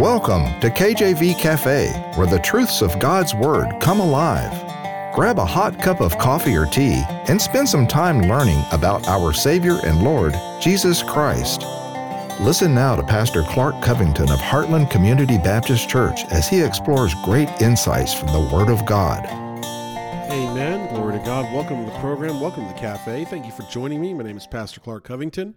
Welcome to KJV Cafe, where the truths of God's Word come alive. Grab a hot cup of coffee or tea and spend some time learning about our Savior and Lord, Jesus Christ. Listen now to Pastor Clark Covington of Heartland Community Baptist Church as he explores great insights from the Word of God. Amen. Glory to God. Welcome to the program. Welcome to the cafe. Thank you for joining me. My name is Pastor Clark Covington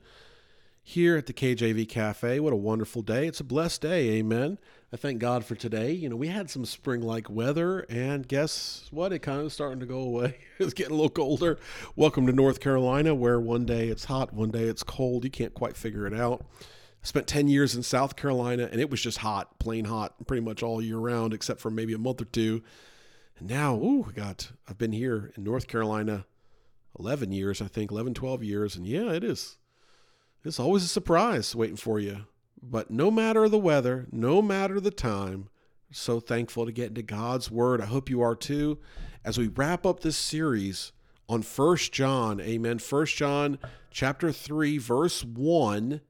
here at the KJV Cafe. What a wonderful day. It's a blessed day. Amen. I thank God for today. You know, we had some spring like weather, and guess what? It kind of starting to go away. it's getting a little colder. Welcome to North Carolina, where one day it's hot, one day it's cold. You can't quite figure it out. I spent 10 years in South Carolina, and it was just hot, plain hot, pretty much all year round, except for maybe a month or two. And now, ooh, got, I've been here in North Carolina 11 years, I think, 11, 12 years. And yeah, it is it's always a surprise waiting for you. But no matter the weather, no matter the time, so thankful to get into God's Word. I hope you are too. As we wrap up this series on First John, amen. First John chapter 3, verse 1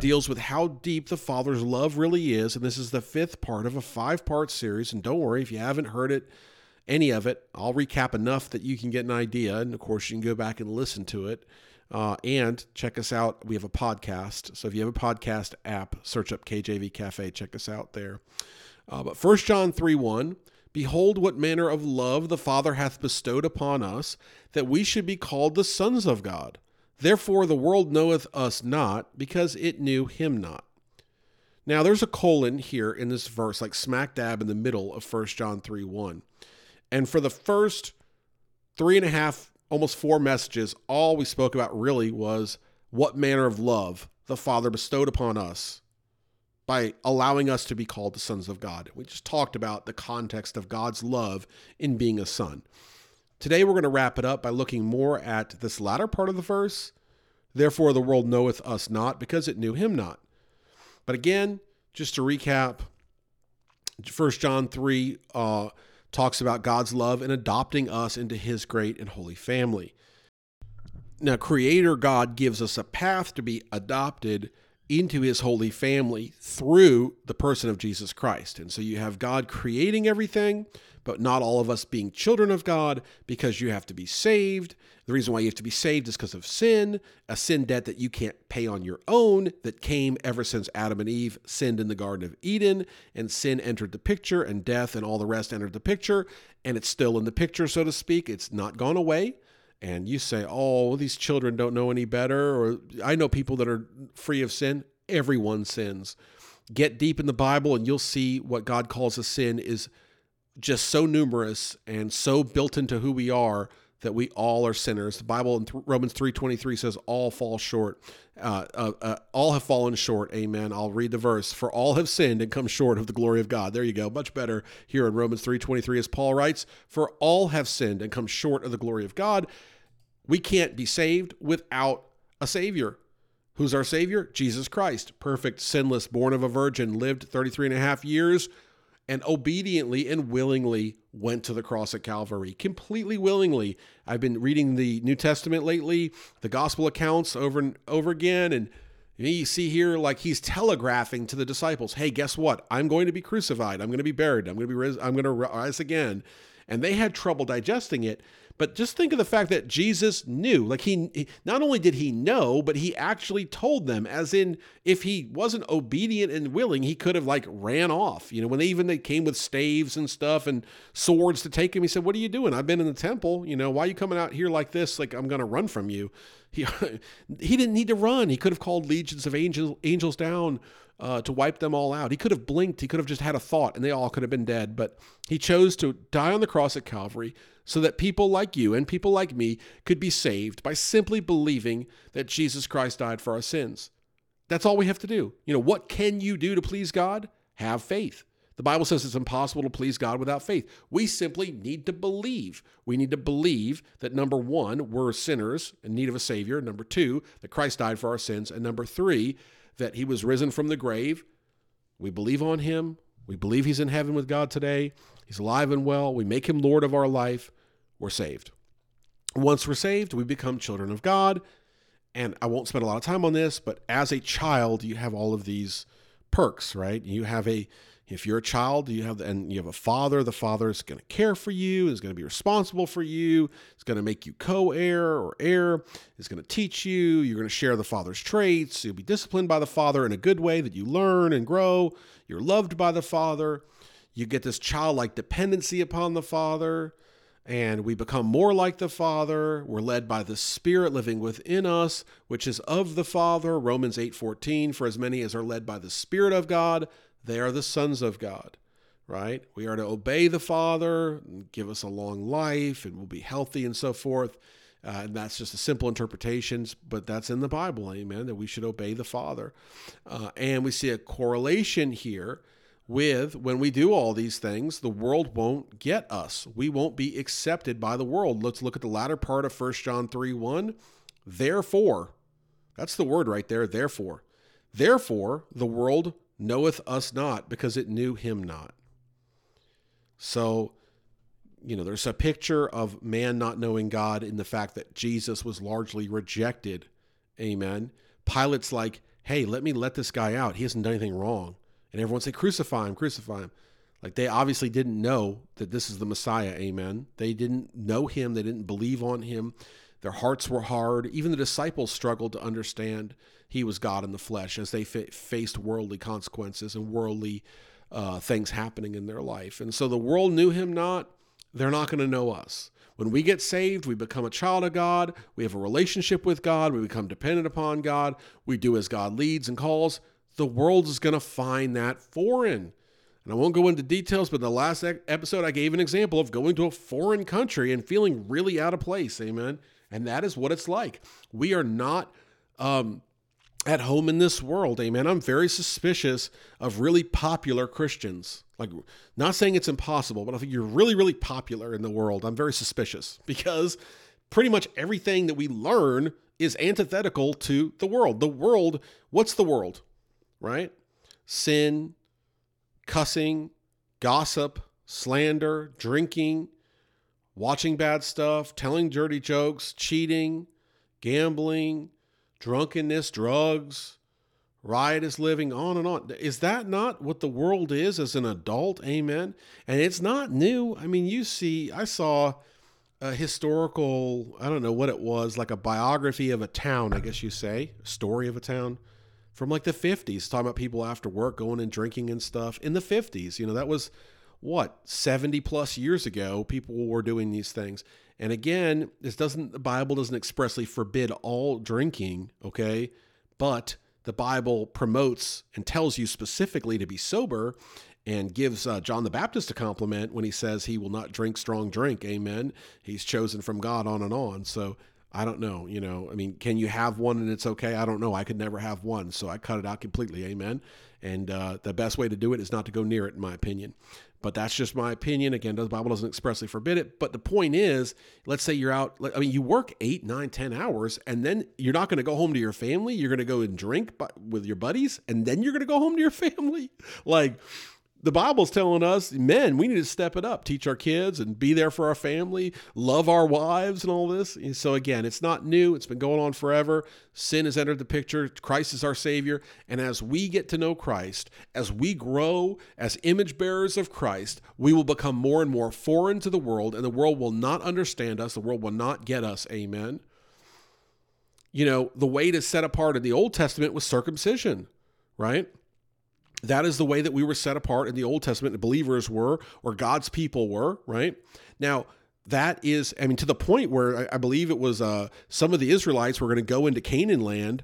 deals with how deep the Father's love really is. And this is the fifth part of a five part series. And don't worry if you haven't heard it, any of it, I'll recap enough that you can get an idea. And of course, you can go back and listen to it. Uh, and check us out. We have a podcast. So if you have a podcast app, search up KJV Cafe. Check us out there. Uh, but 1 John 3 1 Behold, what manner of love the Father hath bestowed upon us, that we should be called the sons of God. Therefore, the world knoweth us not, because it knew him not. Now, there's a colon here in this verse, like smack dab in the middle of 1 John 3 1. And for the first three and a half almost four messages, all we spoke about really was what manner of love the Father bestowed upon us by allowing us to be called the sons of God. We just talked about the context of God's love in being a son. Today we're going to wrap it up by looking more at this latter part of the verse. Therefore, the world knoweth us not because it knew him not. But again, just to recap, 1 John 3, uh, talks about God's love in adopting us into his great and holy family. Now, Creator God gives us a path to be adopted into his holy family through the person of Jesus Christ. And so you have God creating everything, but not all of us being children of God because you have to be saved. The reason why you have to be saved is because of sin, a sin debt that you can't pay on your own that came ever since Adam and Eve sinned in the Garden of Eden, and sin entered the picture, and death and all the rest entered the picture, and it's still in the picture, so to speak. It's not gone away. And you say, oh, well, these children don't know any better, or I know people that are free of sin. Everyone sins. Get deep in the Bible, and you'll see what God calls a sin is just so numerous and so built into who we are that we all are sinners. The Bible in th- Romans 3:23 says all fall short. Uh, uh, uh, all have fallen short. Amen. I'll read the verse. For all have sinned and come short of the glory of God. There you go. Much better here in Romans 3:23 as Paul writes, for all have sinned and come short of the glory of God. We can't be saved without a savior. Who's our savior? Jesus Christ. Perfect, sinless, born of a virgin, lived 33 and a half years and obediently and willingly went to the cross at Calvary. Completely willingly. I've been reading the New Testament lately, the gospel accounts over and over again, and you see here like he's telegraphing to the disciples, "Hey, guess what? I'm going to be crucified. I'm going to be buried. I'm going to be ris- I'm going to rise again." And they had trouble digesting it. But just think of the fact that Jesus knew. Like he not only did he know, but he actually told them as in if he wasn't obedient and willing, he could have like ran off. You know, when they even they came with staves and stuff and swords to take him, he said, "What are you doing? I've been in the temple, you know, why are you coming out here like this? Like I'm going to run from you." He he didn't need to run. He could have called legions of angels angels down uh, to wipe them all out. He could have blinked. He could have just had a thought and they all could have been dead. But he chose to die on the cross at Calvary so that people like you and people like me could be saved by simply believing that Jesus Christ died for our sins. That's all we have to do. You know, what can you do to please God? Have faith. The Bible says it's impossible to please God without faith. We simply need to believe. We need to believe that number one, we're sinners in need of a Savior. Number two, that Christ died for our sins. And number three, that He was risen from the grave. We believe on Him. We believe He's in heaven with God today. He's alive and well. We make Him Lord of our life we're saved. Once we're saved, we become children of God. And I won't spend a lot of time on this, but as a child, you have all of these perks, right? You have a if you're a child, you have and you have a father, the father is going to care for you, is going to be responsible for you, is going to make you co-heir or heir, is going to teach you, you're going to share the father's traits, you'll be disciplined by the father in a good way that you learn and grow, you're loved by the father. You get this childlike dependency upon the father and we become more like the Father. We're led by the Spirit living within us, which is of the Father. Romans 8:14, for as many as are led by the Spirit of God, they are the sons of God. Right? We are to obey the Father, give us a long life, and we'll be healthy and so forth. Uh, and that's just a simple interpretation, but that's in the Bible, amen, that we should obey the Father. Uh, and we see a correlation here with when we do all these things, the world won't get us. We won't be accepted by the world. Let's look at the latter part of 1 John 3 1. Therefore, that's the word right there, therefore. Therefore, the world knoweth us not because it knew him not. So, you know, there's a picture of man not knowing God in the fact that Jesus was largely rejected. Amen. Pilate's like, hey, let me let this guy out. He hasn't done anything wrong and everyone say, Crucify him, crucify him. Like they obviously didn't know that this is the Messiah. Amen. They didn't know him, they didn't believe on him. Their hearts were hard. Even the disciples struggled to understand he was God in the flesh as they fa- faced worldly consequences and worldly uh, things happening in their life. And so the world knew him not. They're not going to know us. When we get saved, we become a child of God. We have a relationship with God. We become dependent upon God. We do as God leads and calls the world is going to find that foreign. And I won't go into details, but the last episode I gave an example of going to a foreign country and feeling really out of place. Amen. And that is what it's like. We are not um, at home in this world. Amen. I'm very suspicious of really popular Christians. Like, not saying it's impossible, but I think you're really, really popular in the world. I'm very suspicious because pretty much everything that we learn is antithetical to the world. The world, what's the world? Right? Sin, cussing, gossip, slander, drinking, watching bad stuff, telling dirty jokes, cheating, gambling, drunkenness, drugs, riotous living, on and on. Is that not what the world is as an adult? Amen. And it's not new. I mean, you see, I saw a historical, I don't know what it was, like a biography of a town, I guess you say, story of a town from like the 50s, talking about people after work going and drinking and stuff. In the 50s, you know, that was what, 70 plus years ago, people were doing these things. And again, this doesn't, the Bible doesn't expressly forbid all drinking, okay? But the Bible promotes and tells you specifically to be sober and gives uh, John the Baptist a compliment when he says he will not drink strong drink. Amen. He's chosen from God on and on. So I don't know. You know, I mean, can you have one and it's okay? I don't know. I could never have one, so I cut it out completely. Amen. And uh, the best way to do it is not to go near it, in my opinion. But that's just my opinion. Again, the Bible doesn't expressly forbid it. But the point is, let's say you're out. I mean, you work eight, nine, ten hours, and then you're not going to go home to your family. You're going to go and drink with your buddies, and then you're going to go home to your family. Like the Bible's telling us, men, we need to step it up, teach our kids and be there for our family, love our wives and all this. And so again, it's not new. It's been going on forever. Sin has entered the picture. Christ is our savior. And as we get to know Christ, as we grow as image bearers of Christ, we will become more and more foreign to the world and the world will not understand us. The world will not get us. Amen. You know, the way to set apart in the Old Testament was circumcision, right? That is the way that we were set apart in the Old Testament, the believers were, or God's people were, right? Now, that is, I mean, to the point where I, I believe it was uh, some of the Israelites were going to go into Canaan land,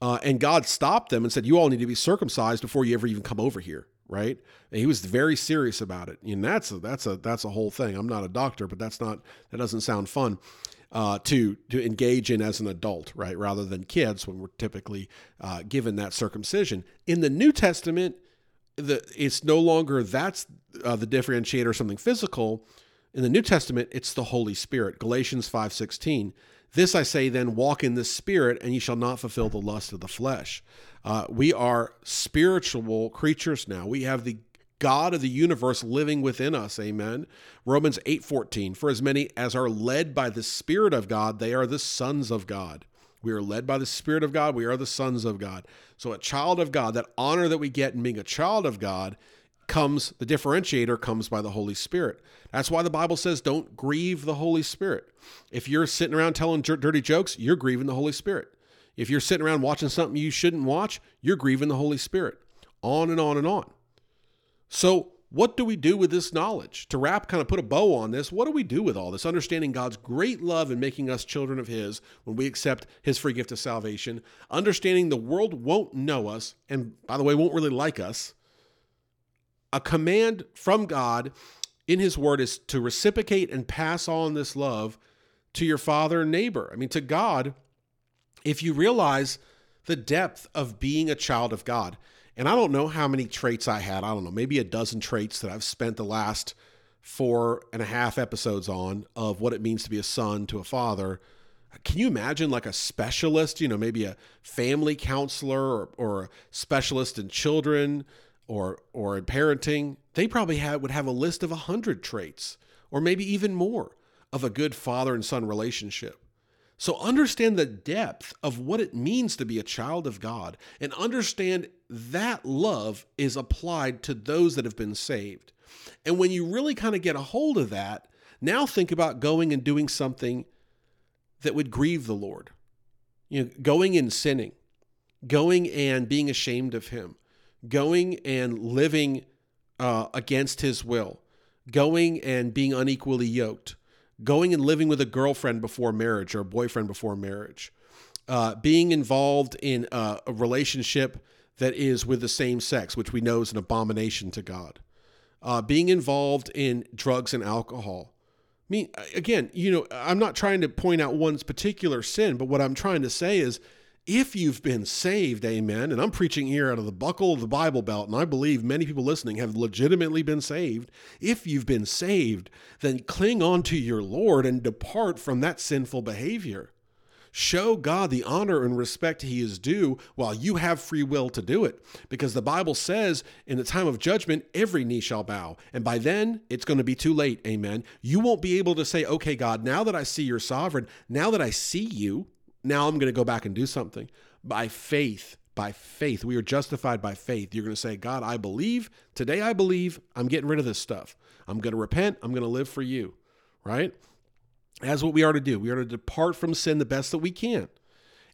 uh, and God stopped them and said, "You all need to be circumcised before you ever even come over here." Right? And he was very serious about it, and that's a, that's a that's a whole thing. I'm not a doctor, but that's not that doesn't sound fun. Uh, to to engage in as an adult, right, rather than kids when we're typically uh, given that circumcision. In the New Testament, the it's no longer that's uh, the differentiator something physical in the new testament it's the holy spirit galatians 5.16 this i say then walk in the spirit and ye shall not fulfill the lust of the flesh. Uh, we are spiritual creatures now. We have the god of the universe living within us. Amen. Romans 8.14 for as many as are led by the spirit of god they are the sons of god. We are led by the Spirit of God. We are the sons of God. So, a child of God, that honor that we get in being a child of God, comes, the differentiator comes by the Holy Spirit. That's why the Bible says don't grieve the Holy Spirit. If you're sitting around telling dirty jokes, you're grieving the Holy Spirit. If you're sitting around watching something you shouldn't watch, you're grieving the Holy Spirit. On and on and on. So, what do we do with this knowledge? To wrap, kind of put a bow on this, what do we do with all this? Understanding God's great love in making us children of His when we accept His free gift of salvation, understanding the world won't know us, and by the way, won't really like us. A command from God in His Word is to reciprocate and pass on this love to your father and neighbor. I mean, to God, if you realize the depth of being a child of God. And I don't know how many traits I had. I don't know, maybe a dozen traits that I've spent the last four and a half episodes on of what it means to be a son to a father. Can you imagine like a specialist, you know, maybe a family counselor or, or a specialist in children or or in parenting? They probably have, would have a list of a hundred traits or maybe even more of a good father and son relationship. So understand the depth of what it means to be a child of God and understand that love is applied to those that have been saved. And when you really kind of get a hold of that, now think about going and doing something that would grieve the Lord. You know, going and sinning, going and being ashamed of him, going and living uh, against his will, going and being unequally yoked going and living with a girlfriend before marriage or a boyfriend before marriage, uh, being involved in a, a, relationship that is with the same sex, which we know is an abomination to God, uh, being involved in drugs and alcohol. I mean, again, you know, I'm not trying to point out one's particular sin, but what I'm trying to say is if you've been saved, amen, and I'm preaching here out of the buckle of the Bible belt, and I believe many people listening have legitimately been saved. If you've been saved, then cling on to your Lord and depart from that sinful behavior. Show God the honor and respect He is due while you have free will to do it. Because the Bible says in the time of judgment, every knee shall bow. And by then, it's going to be too late. Amen. You won't be able to say, okay, God, now that I see you're sovereign, now that I see you, now I'm going to go back and do something. By faith, by faith, we are justified by faith. You're going to say, God, I believe. Today I believe. I'm getting rid of this stuff. I'm going to repent. I'm going to live for you, right? That's what we are to do. We are to depart from sin the best that we can.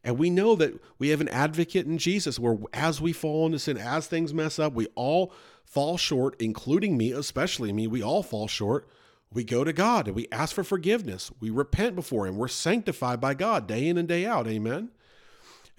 And we know that we have an advocate in Jesus where as we fall into sin, as things mess up, we all fall short, including me, especially me. We all fall short we go to God and we ask for forgiveness. We repent before Him. We're sanctified by God day in and day out. Amen.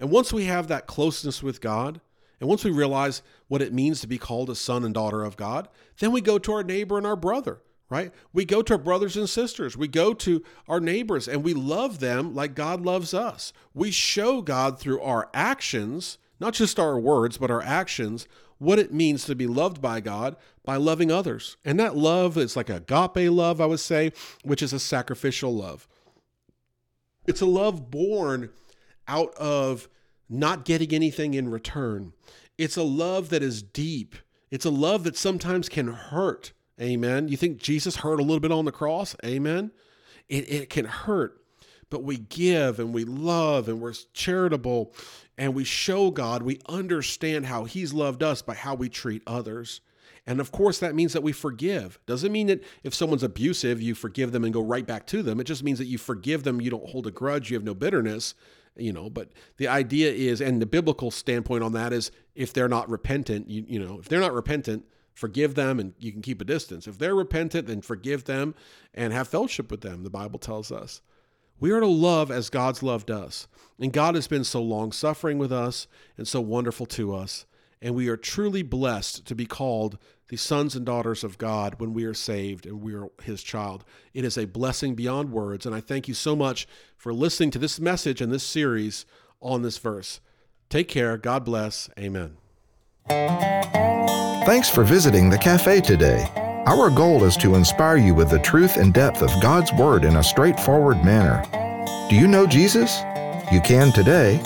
And once we have that closeness with God, and once we realize what it means to be called a son and daughter of God, then we go to our neighbor and our brother, right? We go to our brothers and sisters. We go to our neighbors and we love them like God loves us. We show God through our actions, not just our words, but our actions, what it means to be loved by God by loving others. And that love is like agape love, I would say, which is a sacrificial love. It's a love born out of not getting anything in return. It's a love that is deep. It's a love that sometimes can hurt. Amen. You think Jesus hurt a little bit on the cross? Amen. It, it can hurt but we give and we love and we're charitable and we show God, we understand how He's loved us by how we treat others. And of course, that means that we forgive. Doesn't mean that if someone's abusive, you forgive them and go right back to them. It just means that you forgive them, you don't hold a grudge, you have no bitterness, you know. But the idea is, and the biblical standpoint on that is if they're not repentant, you, you know, if they're not repentant, forgive them and you can keep a distance. If they're repentant, then forgive them and have fellowship with them, the Bible tells us. We are to love as God's loved us. And God has been so long suffering with us and so wonderful to us. And we are truly blessed to be called the sons and daughters of God when we are saved and we are His child. It is a blessing beyond words. And I thank you so much for listening to this message and this series on this verse. Take care. God bless. Amen. Thanks for visiting the cafe today. Our goal is to inspire you with the truth and depth of God's Word in a straightforward manner. Do you know Jesus? You can today.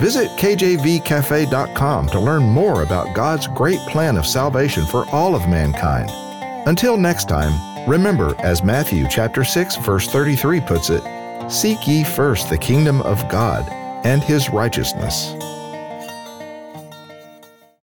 Visit kjvcafe.com to learn more about God's great plan of salvation for all of mankind. Until next time, remember as Matthew chapter 6 verse 33 puts it, seek ye first the kingdom of God and His righteousness.